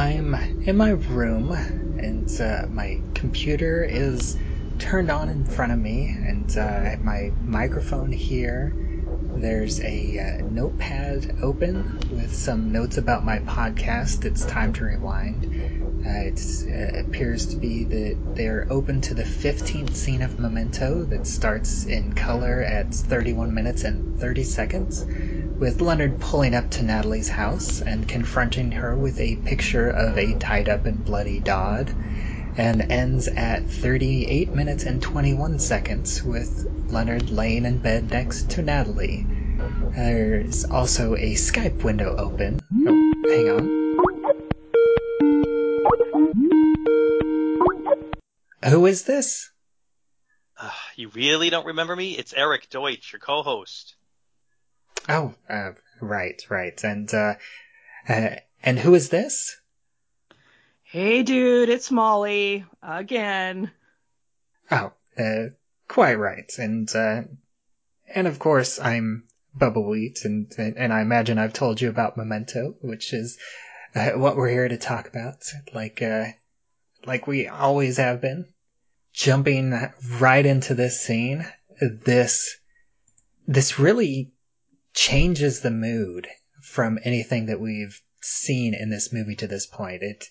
I'm in my room, and uh, my computer is turned on in front of me, and uh, my microphone here. There's a uh, notepad open with some notes about my podcast. It's time to rewind. Uh, it uh, appears to be that they're open to the 15th scene of Memento that starts in color at 31 minutes and 30 seconds, with Leonard pulling up to Natalie's house and confronting her with a picture of a tied up and bloody Dodd, and ends at 38 minutes and 21 seconds with Leonard laying in bed next to Natalie. There's also a Skype window open. Oh, hang on. Who is this? Uh, you really don't remember me? It's Eric Deutsch, your co-host. Oh, uh, right, right. And, uh, uh, and who is this? Hey dude, it's Molly. Again. Oh, uh, quite right. And, uh, and of course I'm Bubbawheat, and, and I imagine I've told you about Memento, which is, uh, what we're here to talk about. Like, uh, like we always have been. Jumping right into this scene, this, this really changes the mood from anything that we've seen in this movie to this point. It,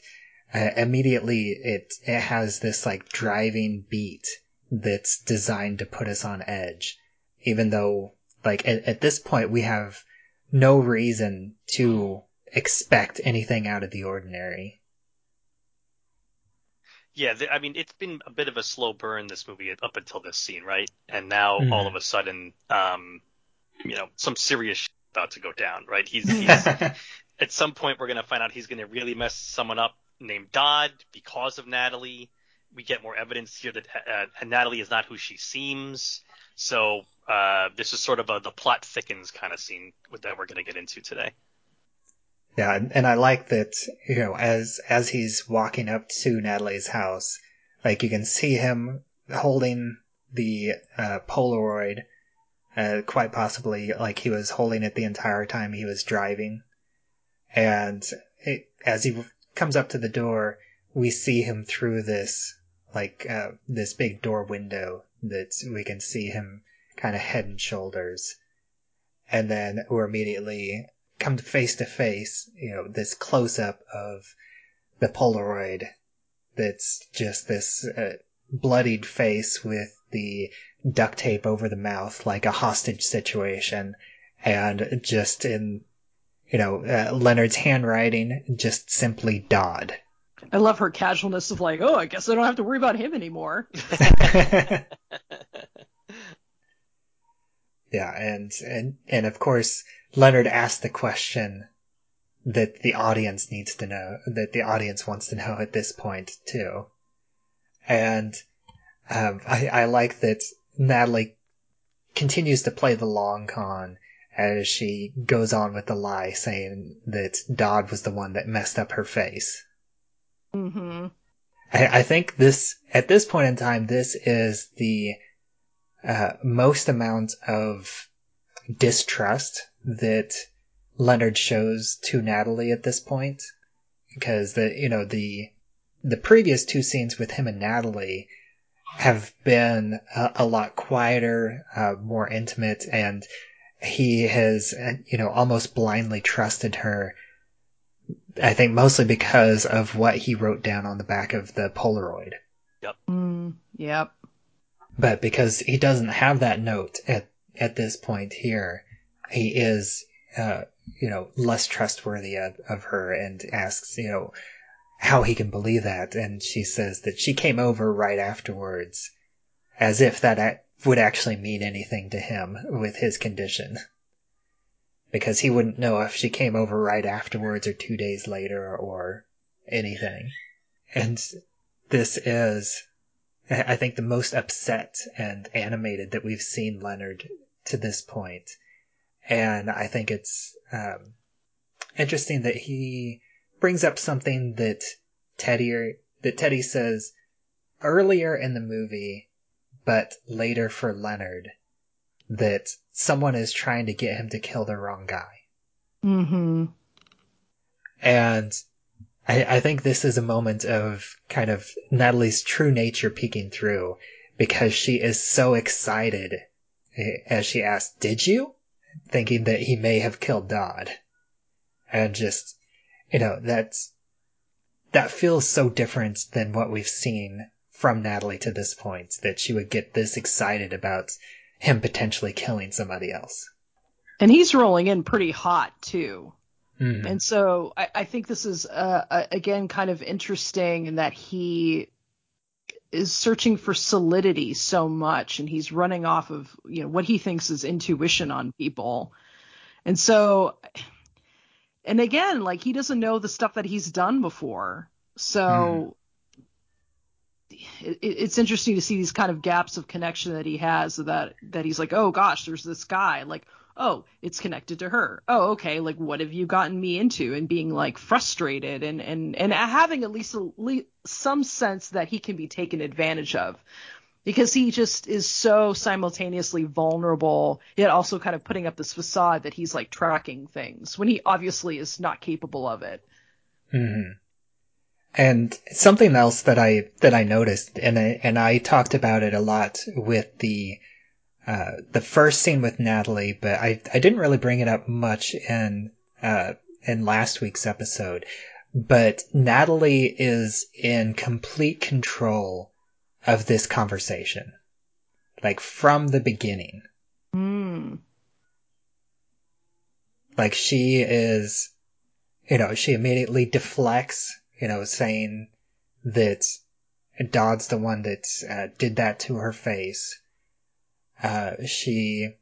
uh, immediately it, it has this like driving beat that's designed to put us on edge, even though like at, at this point we have no reason to expect anything out of the ordinary. Yeah, th- I mean, it's been a bit of a slow burn this movie up until this scene, right? And now mm. all of a sudden, um, you know, some serious shit about to go down, right? He's, he's at some point we're gonna find out he's gonna really mess someone up named Dodd because of Natalie. We get more evidence here that uh, Natalie is not who she seems. So uh, this is sort of a the plot thickens kind of scene that we're gonna get into today. Yeah, and I like that, you know, as as he's walking up to Natalie's house, like you can see him holding the uh, Polaroid, uh, quite possibly like he was holding it the entire time he was driving. And it, as he comes up to the door, we see him through this like uh, this big door window that we can see him kind of head and shoulders. And then we're immediately come face to face, you know, this close up of the Polaroid that's just this uh, bloodied face with the duct tape over the mouth like a hostage situation and just in you know uh, Leonard's handwriting just simply Dodd. I love her casualness of like, oh, I guess I don't have to worry about him anymore. yeah, and and and of course Leonard asked the question that the audience needs to know, that the audience wants to know at this point too. And um, I, I like that Natalie continues to play the long con as she goes on with the lie, saying that Dodd was the one that messed up her face. Mm-hmm. I, I think this, at this point in time, this is the uh, most amount of distrust that Leonard shows to Natalie at this point because the you know the the previous two scenes with him and Natalie have been a, a lot quieter, uh, more intimate, and he has you know almost blindly trusted her. I think mostly because of what he wrote down on the back of the Polaroid. Yep. Mm, yep. But because he doesn't have that note at at this point here, he is, uh, you know, less trustworthy of, of her and asks, you know, how he can believe that. And she says that she came over right afterwards, as if that would actually mean anything to him with his condition. Because he wouldn't know if she came over right afterwards or two days later or anything. And this is, I think, the most upset and animated that we've seen Leonard to this point and I think it's um, interesting that he brings up something that Teddy that Teddy says earlier in the movie, but later for Leonard, that someone is trying to get him to kill the wrong guy. Mm-hmm. And I, I think this is a moment of kind of Natalie's true nature peeking through because she is so excited eh, as she asks, Did you? Thinking that he may have killed Dodd. And just, you know, that's, that feels so different than what we've seen from Natalie to this point, that she would get this excited about him potentially killing somebody else. And he's rolling in pretty hot too. Mhm. And so I, I think this is uh, uh, again kind of interesting in that he is searching for solidity so much, and he's running off of you know what he thinks is intuition on people, and so and again like he doesn't know the stuff that he's done before, so. It, it's interesting to see these kind of gaps of connection that he has that that he's like oh gosh there's this guy like oh, it's connected to her. Oh, okay, like what have you gotten me into? And being like frustrated and and and having at least a, some sense that he can be taken advantage of. Because he just is so simultaneously vulnerable, yet also kind of putting up this facade that he's like tracking things when he obviously is not capable of it. hmm And something else that I that I noticed, and I, and I talked about it a lot with the uh, the first scene with Natalie, but I I didn't really bring it up much in uh, in last week's episode. But Natalie is in complete control of this conversation, like from the beginning. Hmm. Like she is, you know, she immediately deflects, you know, saying that Dodd's the one that uh, did that to her face. Uh, she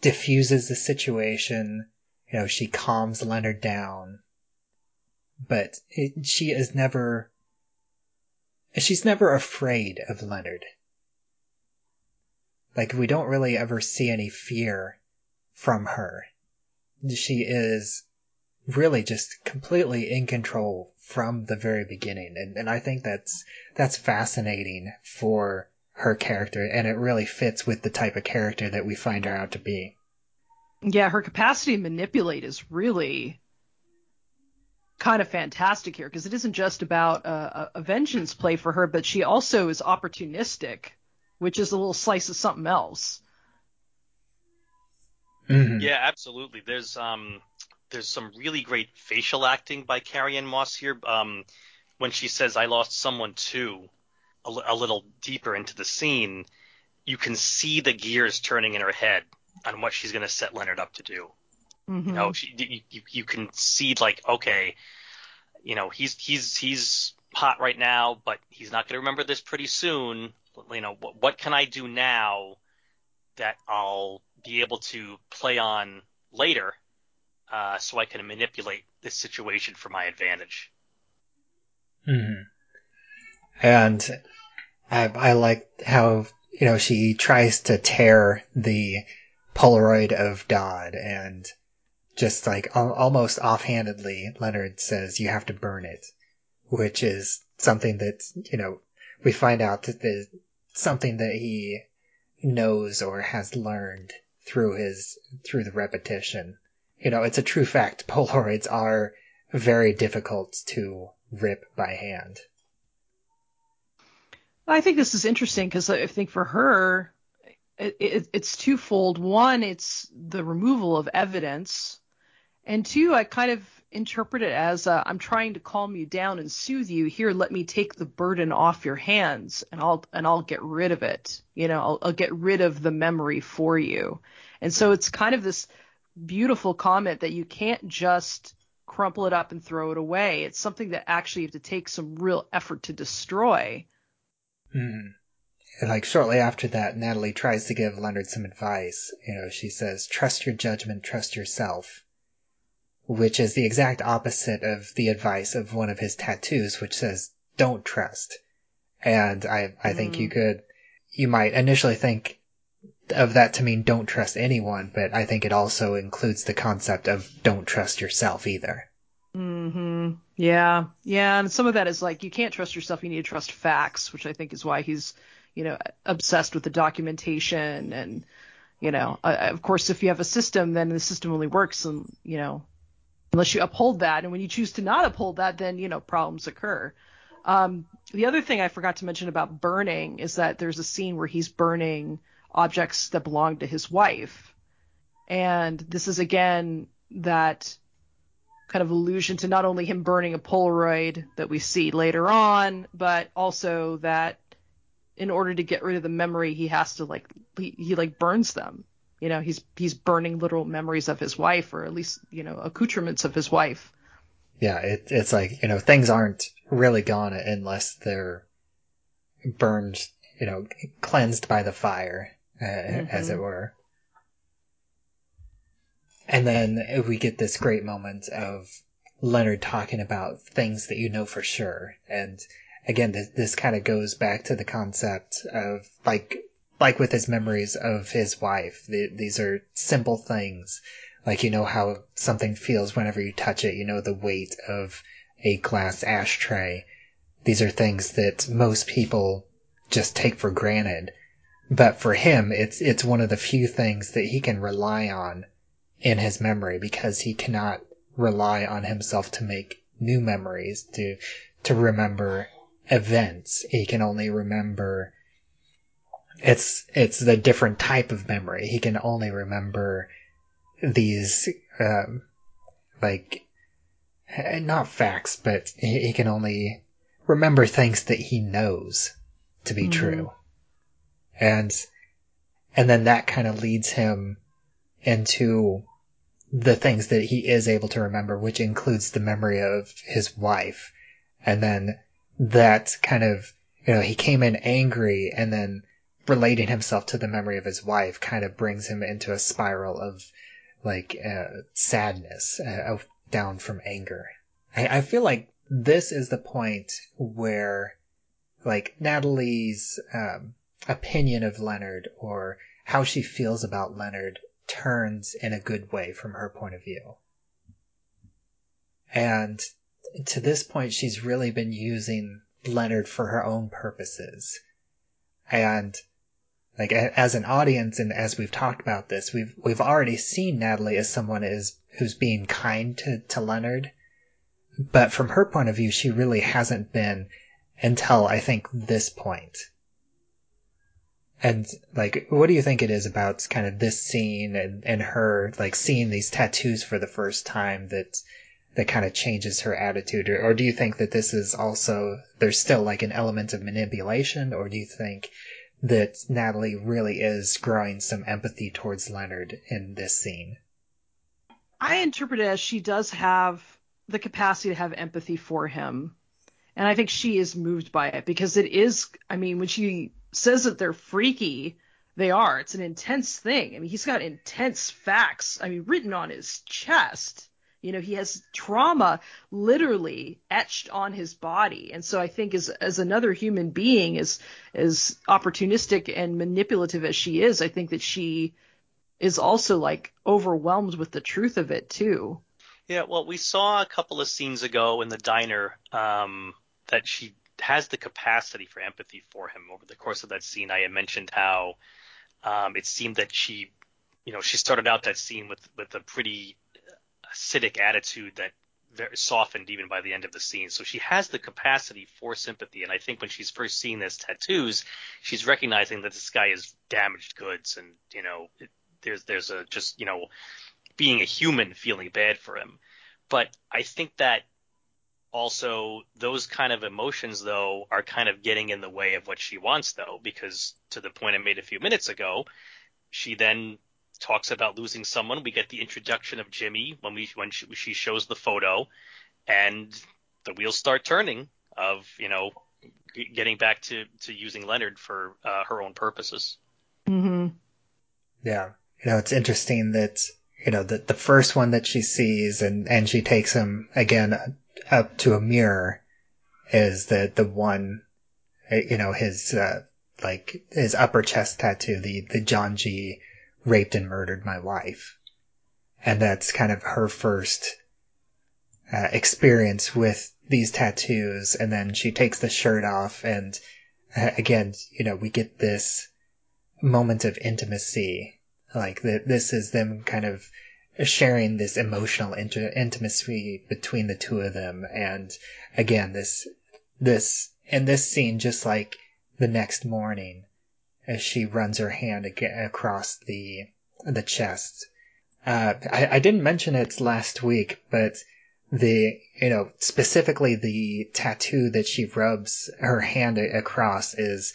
diffuses the situation. You know, she calms Leonard down, but it, she is never. She's never afraid of Leonard. Like we don't really ever see any fear from her. She is really just completely in control from the very beginning, and, and I think that's that's fascinating for her character, and it really fits with the type of character that we find her out to be. Yeah, her capacity to manipulate is really kind of fantastic here because it isn't just about a, a vengeance play for her, but she also is opportunistic, which is a little slice of something else. Mhm. Yeah, absolutely. There's um there's some really great facial acting by Carrie-Anne Moss here. Um, when she says "I lost someone too," a, li- a little deeper into the scene, you can see the gears turning in her head on what she's going to set Leonard up to do. Mhm. You know, she, you, you you can see like okay, you know he's he's he's hot right now, but he's not going to remember this pretty soon. You know what what can I do now that I'll be able to play on later, uh, so I can manipulate this situation for my advantage. Mhm. And I, I like how you know she tries to tear the Polaroid of Dodd, and just like al- almost offhandedly, Leonard says, "You have to burn it," which is something that you know we find out that is something that he knows or has learned through his through the repetition. You know, it's a true fact. Polaroids are very difficult to rip by hand. I think this is interesting because I think for her, it, it, it's twofold. One, it's the removal of evidence, and two, I kind of interpret it as uh, I'm trying to calm you down and soothe you. Here, let me take the burden off your hands, and I'll and I'll get rid of it. You know, I'll, I'll get rid of the memory for you. And so it's kind of this beautiful comment that you can't just crumple it up and throw it away. It's something that actually you have to take some real effort to destroy. Mm. Like shortly after that, Natalie tries to give Leonard some advice. You know, she says, "Trust your judgment, trust yourself," which is the exact opposite of the advice of one of his tattoos, which says, "Don't trust." And I, I think you could, you might initially think of that to mean don't trust anyone, but I think it also includes the concept of don't trust yourself either. hmm Yeah, yeah, and some of that is like you can't trust yourself. You need to trust facts, which I think is why he's, you know, obsessed with the documentation and, you know, uh, of course, if you have a system, then the system only works, and you know, unless you uphold that. And when you choose to not uphold that, then, you know, problems occur. Um, the other thing I forgot to mention about burning is that there's a scene where he's burning objects that belong to his wife. And this is again that kind of allusion to not only him burning a Polaroid that we see later on, but also that in order to get rid of the memory, he has to like he, he like burns them. You know, he's he's burning literal memories of his wife, or at least you know accoutrements of his wife. Yeah, it, it's like you know things aren't really gone unless they're burned, you know, cleansed by the fire, uh, mm-hmm. as it were. And then we get this great moment of Leonard talking about things that you know for sure. And again, this, this kind of goes back to the concept of like, like with his memories of his wife. The, these are simple things. Like you know how something feels whenever you touch it. You know the weight of a glass ashtray. These are things that most people just take for granted. But for him, it's, it's one of the few things that he can rely on in his memory because he cannot rely on himself to make new memories, to, to remember events. He can only remember it's, it's the different type of memory. He can only remember these, um, like, not facts, but he, he, can only remember things that he knows to be mm-hmm. true. And, and then that kind of leads him into the things that he is able to remember, which includes the memory of his wife. And then that kind of, you know, he came in angry and then relating himself to the memory of his wife kind of brings him into a spiral of like uh, sadness uh, down from anger. I, I feel like this is the point where like Natalie's um, opinion of Leonard or how she feels about Leonard turns in a good way from her point of view. And to this point, she's really been using Leonard for her own purposes. And like as an audience and as we've talked about this, we've we've already seen Natalie as someone is who's being kind to, to Leonard. But from her point of view, she really hasn't been until I think this point. And like, what do you think it is about kind of this scene and, and her like seeing these tattoos for the first time that that kind of changes her attitude? Or, or do you think that this is also there's still like an element of manipulation, or do you think that Natalie really is growing some empathy towards Leonard in this scene? I interpret it as she does have the capacity to have empathy for him. And I think she is moved by it because it is, I mean, when she says that they're freaky, they are. It's an intense thing. I mean, he's got intense facts, I mean, written on his chest. You know, he has trauma literally etched on his body. And so I think as as another human being, as as opportunistic and manipulative as she is, I think that she is also like overwhelmed with the truth of it too. Yeah, well, we saw a couple of scenes ago in the diner um, that she has the capacity for empathy for him. Over the course of that scene, I had mentioned how um, it seemed that she, you know, she started out that scene with with a pretty acidic attitude that softened even by the end of the scene. So she has the capacity for sympathy, and I think when she's first seeing this tattoos, she's recognizing that this guy is damaged goods, and you know, it, there's there's a just you know, being a human feeling bad for him. But I think that also those kind of emotions though are kind of getting in the way of what she wants though because to the point I made a few minutes ago she then talks about losing someone we get the introduction of Jimmy when we when she, she shows the photo and the wheels start turning of you know getting back to to using Leonard for uh, her own purposes. Hmm yeah. You know it's interesting that you know the the first one that she sees and and she takes him again up to a mirror is the the one you know his uh, like his upper chest tattoo the the John G raped and murdered my wife. And that's kind of her first uh, experience with these tattoos. And then she takes the shirt off and uh, again you know we get this moment of intimacy. Like that this is them kind of sharing this emotional inter- intimacy between the two of them. And again, this, this, in this scene, just like the next morning, as she runs her hand across the, the chest. Uh, I, I didn't mention it last week, but the, you know, specifically the tattoo that she rubs her hand across is,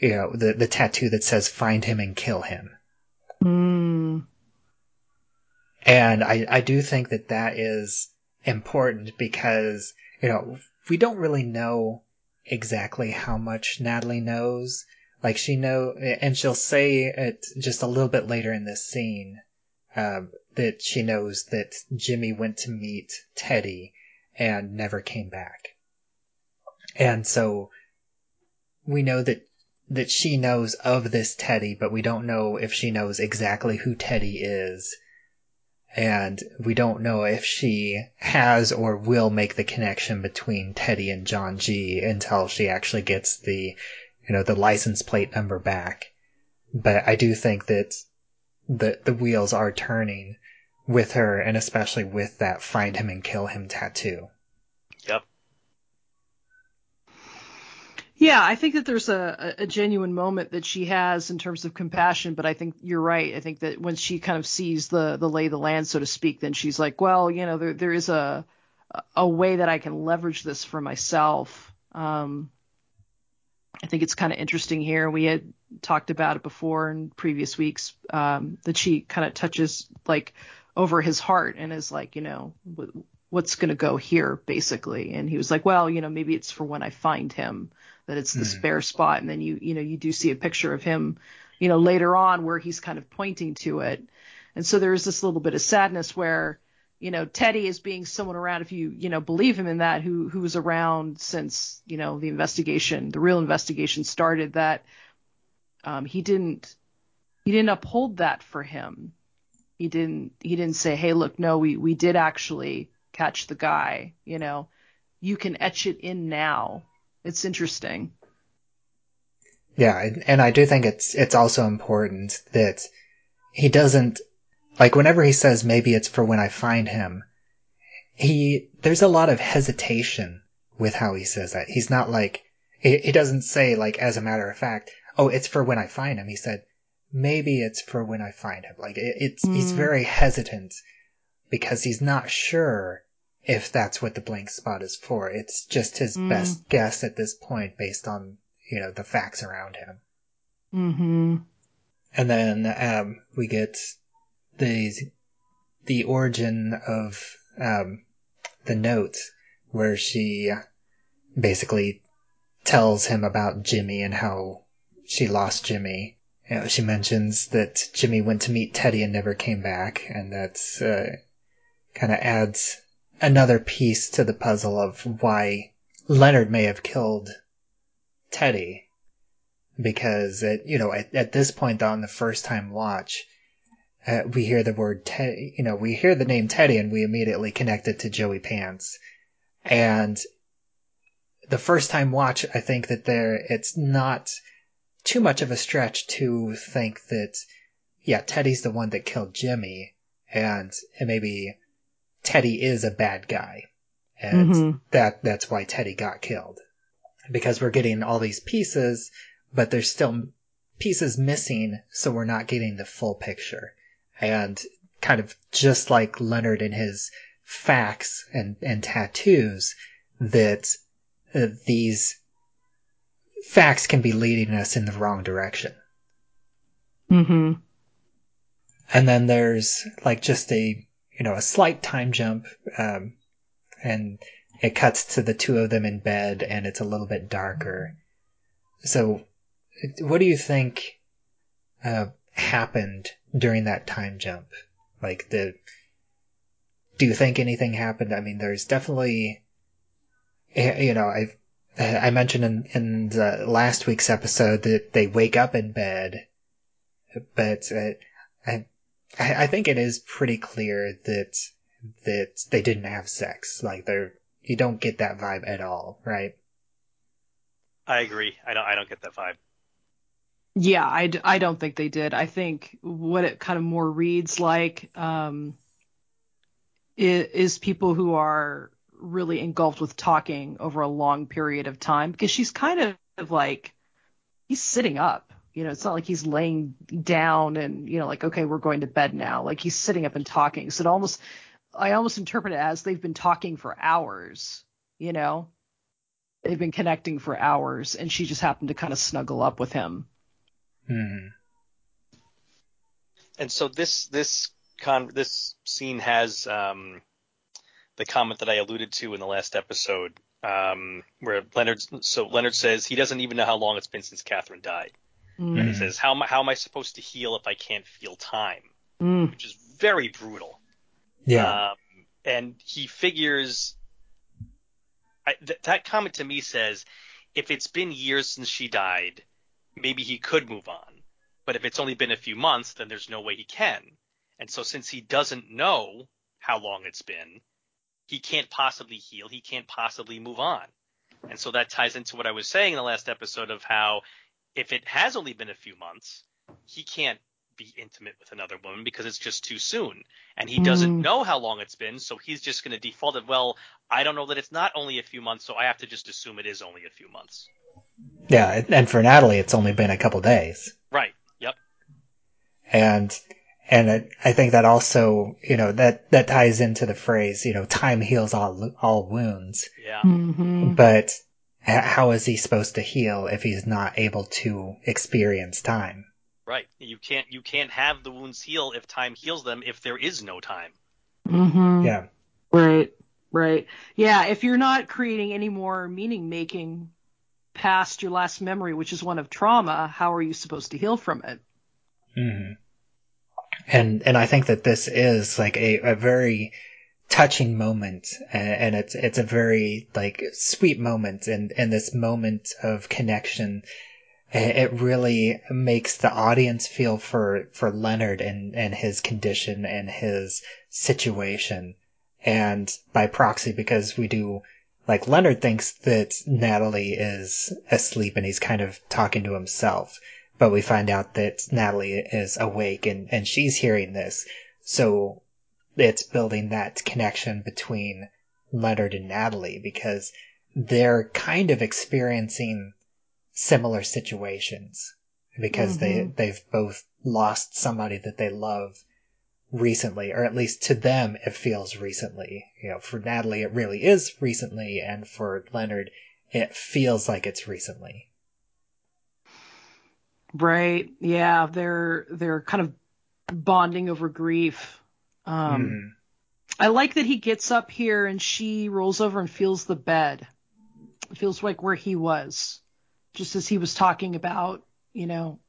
you know, the, the tattoo that says find him and kill him. Mm. And I, I do think that that is important because, you know, we don't really know exactly how much Natalie knows. Like she know, and she'll say it just a little bit later in this scene, um, that she knows that Jimmy went to meet Teddy and never came back. And so we know that that she knows of this Teddy, but we don't know if she knows exactly who Teddy is. And we don't know if she has or will make the connection between Teddy and John G until she actually gets the, you know, the license plate number back. But I do think that the, the wheels are turning with her and especially with that find him and kill him tattoo. Yep. Yeah, I think that there's a, a genuine moment that she has in terms of compassion, but I think you're right. I think that when she kind of sees the the lay of the land, so to speak, then she's like, well, you know, there there is a a way that I can leverage this for myself. Um, I think it's kind of interesting here. We had talked about it before in previous weeks um, that she kind of touches like over his heart and is like, you know, what's going to go here, basically. And he was like, well, you know, maybe it's for when I find him that it's the mm. spare spot. And then you, you know, you do see a picture of him, you know, later on where he's kind of pointing to it. And so there is this little bit of sadness where, you know, Teddy is being someone around, if you, you know, believe him in that, who, who was around since, you know, the investigation, the real investigation started that, um, he didn't, he didn't uphold that for him. He didn't, he didn't say, Hey, look, no, we, we did actually catch the guy, you know, you can etch it in now it's interesting. Yeah, and I do think it's it's also important that he doesn't like whenever he says maybe it's for when I find him, he there's a lot of hesitation with how he says that. He's not like he, he doesn't say like as a matter of fact, oh, it's for when I find him. He said maybe it's for when I find him. Like it, it's mm. he's very hesitant because he's not sure if that's what the blank spot is for. It's just his mm. best guess at this point based on, you know, the facts around him. Mm-hmm. And then um, we get the the origin of um, the note where she basically tells him about Jimmy and how she lost Jimmy. You know, she mentions that Jimmy went to meet Teddy and never came back, and that's uh, kind of adds another piece to the puzzle of why Leonard may have killed Teddy. Because, it, you know, at, at this point on the first time watch, uh, we hear the word Teddy, you know, we hear the name Teddy and we immediately connect it to Joey Pants. And the first time watch, I think that there, it's not too much of a stretch to think that, yeah, Teddy's the one that killed Jimmy and, and maybe Teddy is a bad guy. And mm-hmm. that, that's why Teddy got killed. Because we're getting all these pieces, but there's still pieces missing, so we're not getting the full picture. And kind of just like Leonard and his facts and, and tattoos, that uh, these facts can be leading us in the wrong direction. Mm-hmm. And then there's like just a you know, a slight time jump, um, and it cuts to the two of them in bed and it's a little bit darker. So, what do you think, uh, happened during that time jump? Like the, do you think anything happened? I mean, there's definitely, you know, I, I mentioned in, in the last week's episode that they wake up in bed, but uh, I, I think it is pretty clear that that they didn't have sex. Like they're you don't get that vibe at all, right? I agree. I don't I don't get that vibe. Yeah, I, I don't think they did. I think what it kind of more reads like, um, is, is people who are really engulfed with talking over a long period of time because she's kind of like he's sitting up. You know, it's not like he's laying down and, you know, like, okay, we're going to bed now. Like he's sitting up and talking. So it almost, I almost interpret it as they've been talking for hours, you know? They've been connecting for hours and she just happened to kind of snuggle up with him. Hmm. And so this, this con, this scene has, um, the comment that I alluded to in the last episode, um, where Leonard, so Leonard says he doesn't even know how long it's been since Catherine died. Mm. And he says, how am I, how am I supposed to heal if I can't feel time? Mm. Which is very brutal. Yeah. Um, and he figures I, th- that comment to me says if it's been years since she died, maybe he could move on. But if it's only been a few months, then there's no way he can. And so since he doesn't know how long it's been, he can't possibly heal. He can't possibly move on. And so that ties into what I was saying in the last episode of how if it has only been a few months, he can't be intimate with another woman because it's just too soon. And he doesn't Mm. know how long it's been, so he's just going to default it, well, I don't know that it's not only a few months, so I have to just assume it is only a few months. Yeah. And for Natalie, it's only been a couple days. Right. Yep. and and it, I think that also you know that that ties into the phrase you know time heals all all wounds Yeah. hmm but how is he supposed to heal if he's not able to experience time Right. You can't you can't have the wounds heal if time heals them if there is no time. hmm yeah Right. Right. Yeah. If you're not creating any more meaning making past your last memory, which is one of trauma, how are you supposed to heal from it? hmm and and I think that this is like a, a very touching moment and, and it's it's a very like sweet moment and and this moment of connection. It really makes the audience feel for for Leonard and and his condition and his situation. And by proxy because we do like Leonard thinks that Natalie is asleep and he's kind of talking to himself but we find out that Natalie is awake and and she's hearing this so it's building that connection between Leonard and Natalie because they're kind of experiencing similar situations because they Mhm. they've both lost somebody that they love recently or at least to them it feels recently you know for Natalie it really is recently and for Leonard it feels like it's recently Right. Yeah. They're, they're kind of bonding over grief. Um, Mhm. I like that he gets up here and she rolls over and feels the bed. It feels like where he was, just as he was talking about, you know,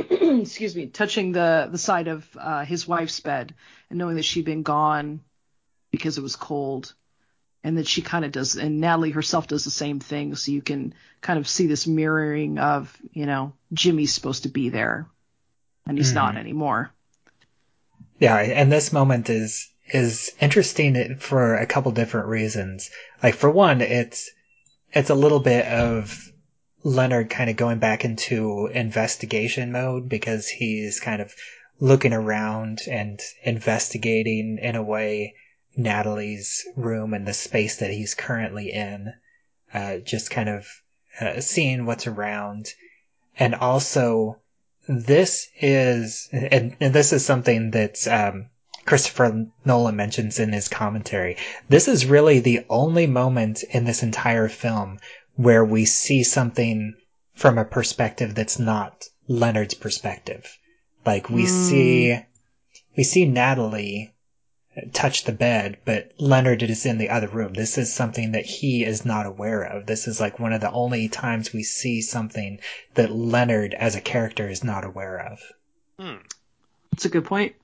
excuse me, touching the the side of uh, his wife's bed and knowing that she'd been gone because it was cold, and that she kind of does, and Natalie herself does the same thing. So you can kind of see this mirroring of, you know, Jimmy's supposed to be there, and he's not Mhm. anymore. Yeah, and this moment is is interesting for a couple different reasons. Like for one, it's it's a little bit of Leonard kind of going back into investigation mode because he's kind of looking around and investigating in a way Natalie's room and the space that he's currently in. Uh, just kind of uh, seeing what's around. And also, this is, and, and this is something that um, Christopher Nolan mentions in his commentary. This is really the only moment in this entire film where we see something from a perspective that's not Leonard's perspective. Like we Mm. see, we see Natalie touch the bed, but Leonard is in the other room. This is something that he is not aware of. This is like one of the only times we see something that Leonard as a character is not aware of. Hmm. That's a good point.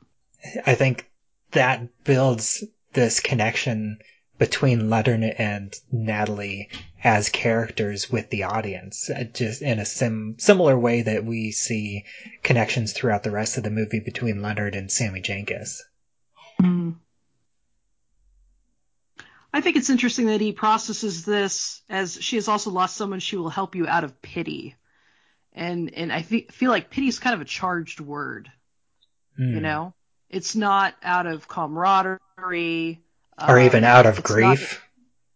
I think that builds this connection between Leonard and Natalie as characters with the audience, uh, just in a sim- similar way that we see connections throughout the rest of the movie between Leonard and Sammy Jankis. Mm. I think it's interesting that he processes this as she has also lost someone she will help you out of pity. And and I fe- feel like pity is kind of a charged word, you Hmm. know? It's not out of camaraderie. Or even um, out of grief. not-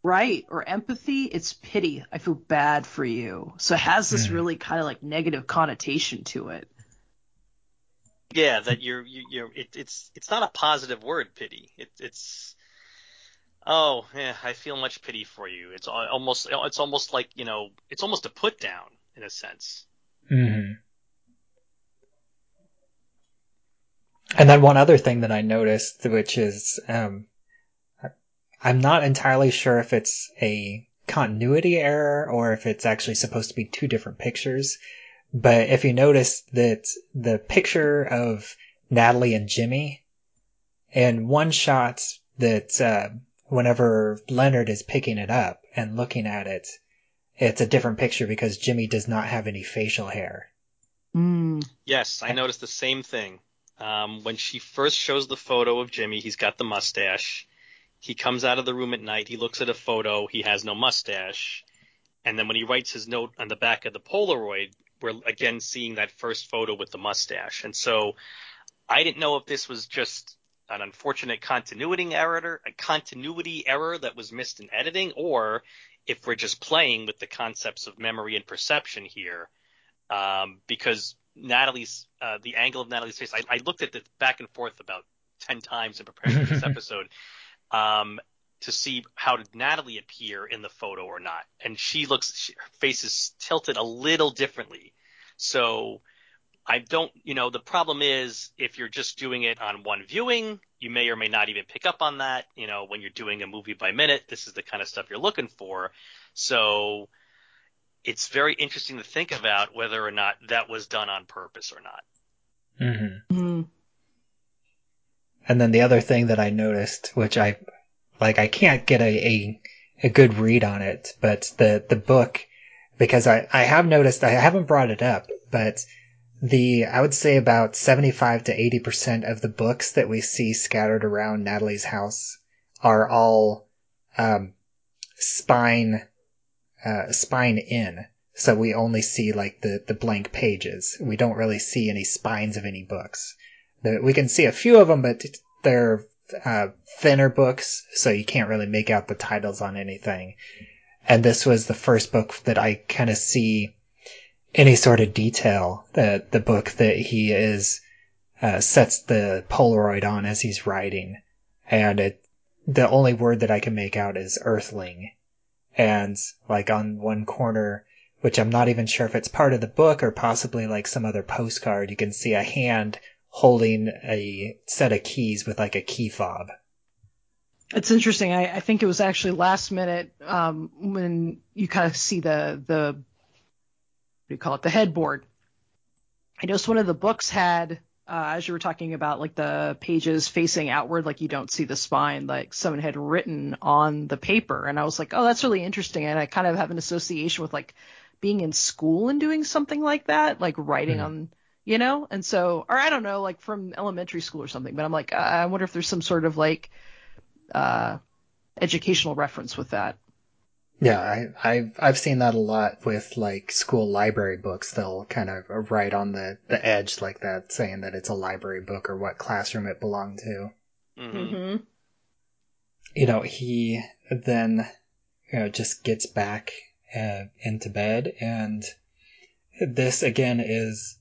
right. Or empathy. It's pity. I feel bad for you. So it has this Mm. really kind of like negative connotation to it. Yeah, that you're you, you're it, it's it's not a positive word, pity. It, it's oh yeah, I feel much pity for you. It's almost it's almost like you know it's almost a put down in a sense. hmm And then one other thing that I noticed, which is, um, I'm not entirely sure if it's a continuity error or if it's actually supposed to be two different pictures. But if you notice that the picture of Natalie and Jimmy, in one shot that, uh, whenever Leonard is picking it up and looking at it, it's a different picture because Jimmy does not have any facial hair. Mm. Yes, I noticed the same thing. Um, when she first shows the photo of Jimmy, he's got the mustache. He comes out of the room at night. He looks at a photo. He has no mustache. And then when he writes his note on the back of the Polaroid, we're again seeing that first photo with the mustache. And so I didn't know if this was just an unfortunate continuity error, a continuity error that was missed in editing, or if we're just playing with the concepts of memory and perception here. Um, because Natalie's, uh, the angle of Natalie's face, I, I looked at it back and forth about 10 times in preparing for this episode, um, to see how did Natalie appear in the photo or not. And she looks, she, her face is tilted a little differently. So I don't, you know, the problem is if you're just doing it on one viewing, you may or may not even pick up on that. You know, when you're doing a movie by minute, this is the kind of stuff you're looking for. So it's very interesting to think about whether or not that was done on purpose or not. hmm Mm. And then the other thing that I noticed, which I like, I can't get a, a, a good read on it, but the, the book, because I, I have noticed, I haven't brought it up, but the, I would say about 75 to 80% of the books that we see scattered around Natalie's house are all, um, spine, uh, spine in. So we only see like the, the blank pages. We don't really see any spines of any books. We can see a few of them, but they're uh, thinner books, so you can't really make out the titles on anything. And this was the first book that I kind of see any sort of detail. The the book that he is uh, sets the Polaroid on as he's writing, and it the only word that I can make out is Earthling, and like on one corner. Which I'm not even sure if it's part of the book or possibly like some other postcard. You can see a hand holding a set of keys with like a key fob. It's interesting. I, I think it was actually last minute um, when you kind of see the the what do you call it the headboard. I noticed one of the books had, uh, as you were talking about, like the pages facing outward, like you don't see the spine, like someone had written on the paper, and I was like, oh, that's really interesting, and I kind of have an association with like being in school and doing something like that, like writing Mhm. on you know and so or i don't know like from elementary school or something but i'm like uh, i wonder if there's some sort of like uh educational reference with that Yeah, I, I've I've seen that a lot with like school library books. They'll kind of write on the the edge like that, saying that it's a library book or what classroom it belonged to. Mm-hmm. You know, he then you know just gets back uh, into bed, and this again is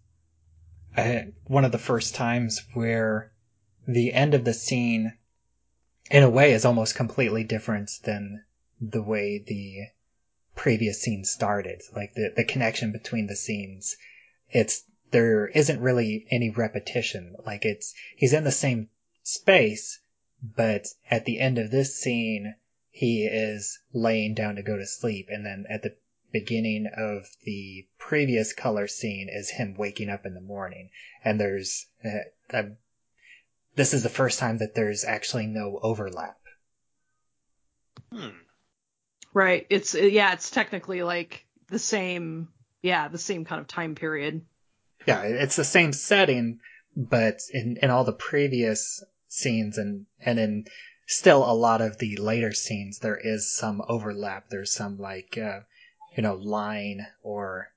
uh, one of the first times where the end of the scene, in a way, is almost completely different than the way the previous scene started. Like the, the connection between the scenes, it's, there isn't really any repetition. Like it's, he's in the same space, but at the end of this scene, he is laying down to go to sleep. And then at the beginning of the previous color scene is him waking up in the morning. And there's, uh, um, this is the first time that there's actually no overlap. Hmm. right it's yeah it's technically like the same yeah the same kind of time period Yeah, it's the same setting, but in, in all the previous scenes and, and in still a lot of the later scenes, there is some overlap. There's some like, uh, you know, line or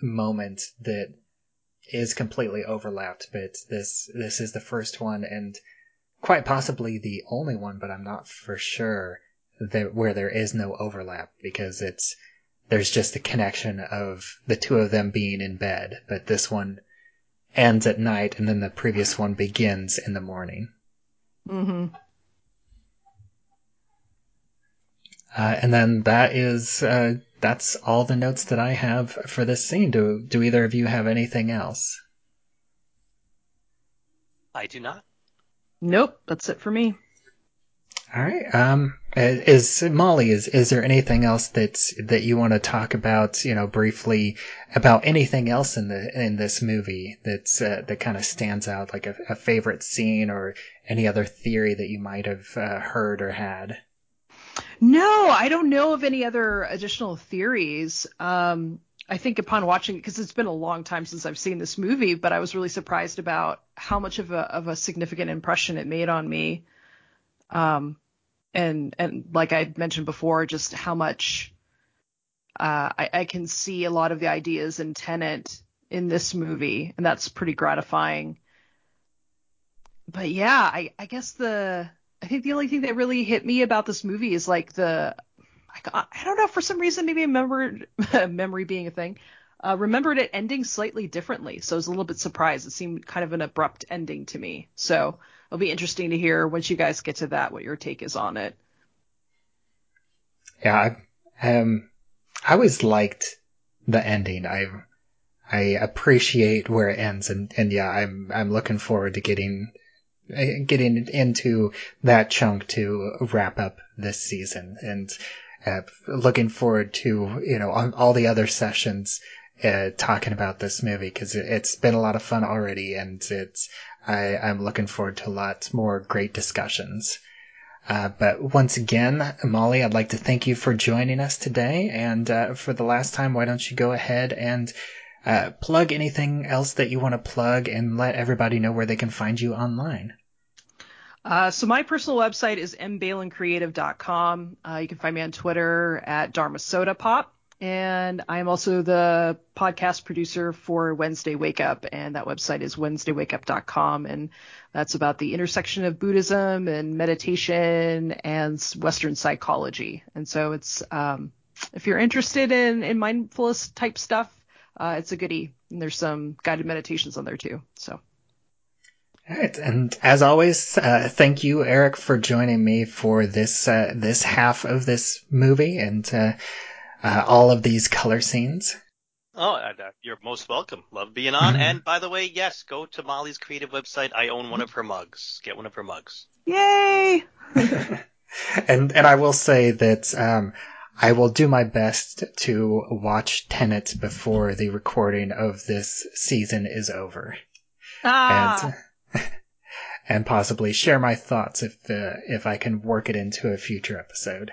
moment that is completely overlapped, but this this is the first one and quite possibly the only one, but I'm not for sure that where there is no overlap because it's there's just a connection of the two of them being in bed, but this one ends at night and then the previous one begins in the morning. Mm-hmm. Uh, and then that is uh, that's all the notes that I have for this scene. Do do either of you have anything else? I do not. Nope, that's it for me. All right. Um, is Molly? Is is there anything else that's that you want to talk about? You know, briefly about anything else in the in this movie that's uh, that kind of stands out, like a, a, favorite scene or any other theory that you might have uh, heard or had. No, I don't know of any other additional theories. Um, I think upon watching, because it's been a long time since I've seen this movie, but I was really surprised about how much of a of a significant impression it made on me. Um, and and like I mentioned before, just how much uh, I, I can see a lot of the ideas in Tenet in this movie, and that's pretty gratifying. But yeah, I, I guess the I think the only thing that really hit me about this movie is like the I, I don't know for some reason maybe I remembered memory being a thing. Uh, remembered it ending slightly differently, so I was a little bit surprised. It seemed kind of an abrupt ending to me. So it'll be interesting to hear once you guys get to that what your take is on it. Yeah, I, um, I always liked the ending. I I appreciate where it ends, and and yeah, I'm I'm looking forward to getting getting into that chunk to wrap up this season, and uh, looking forward to you know all the other sessions uh, talking about this movie because it, has been a lot of fun already, and it's I, I'm looking forward to lots more great discussions. Uh, but once again, Molly, I'd like to thank you for joining us today. And uh, for the last time, why don't you go ahead and uh, plug anything else that you want to plug and let everybody know where they can find you online? Uh, so my personal website is mbailencreative.com. Uh, you can find me on Twitter at Dharma Soda Pop. And I'm also the podcast producer for Wednesday Wake Up, and that website is wednesdaywakeup.com. And that's about the intersection of Buddhism and meditation and Western psychology. And so it's, um, if you're interested in, in mindfulness type stuff, uh, it's a goodie. And there's some guided meditations on there too. So. All right, and as always, uh, thank you, Eric, for joining me for this uh, this half of this movie and uh, uh all of these color scenes. Oh, uh, you're most welcome. Love being on. Mm-hmm. And by the way, yes, go to Molly's creative website. I own one of her mugs. Get one of her mugs. Yay! and and I will say that um, I will do my best to watch Tenet before the recording of this season is over. Ah. And, and possibly share my thoughts if uh, if I can work it into a future episode.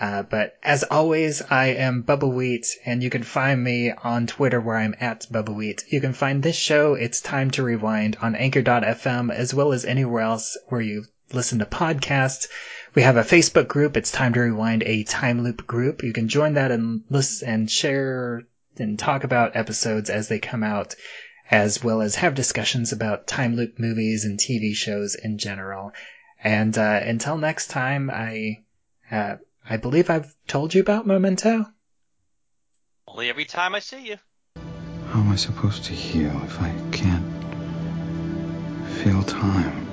Uh, but as always, I am Bubbawheat, and you can find me on Twitter where I'm at Bubbawheat. You can find this show, It's Time to Rewind, on Anchor.fm as well as anywhere else where you listen to podcasts. We have a Facebook group, It's Time to Rewind, a time loop group. You can join that and listen and share and talk about episodes as they come out as well as have discussions about time loop movies and TV shows in general. And uh, until next time, I uh, I believe I've told you about Memento. Only every time I see you. How am I supposed to heal if I can't feel time?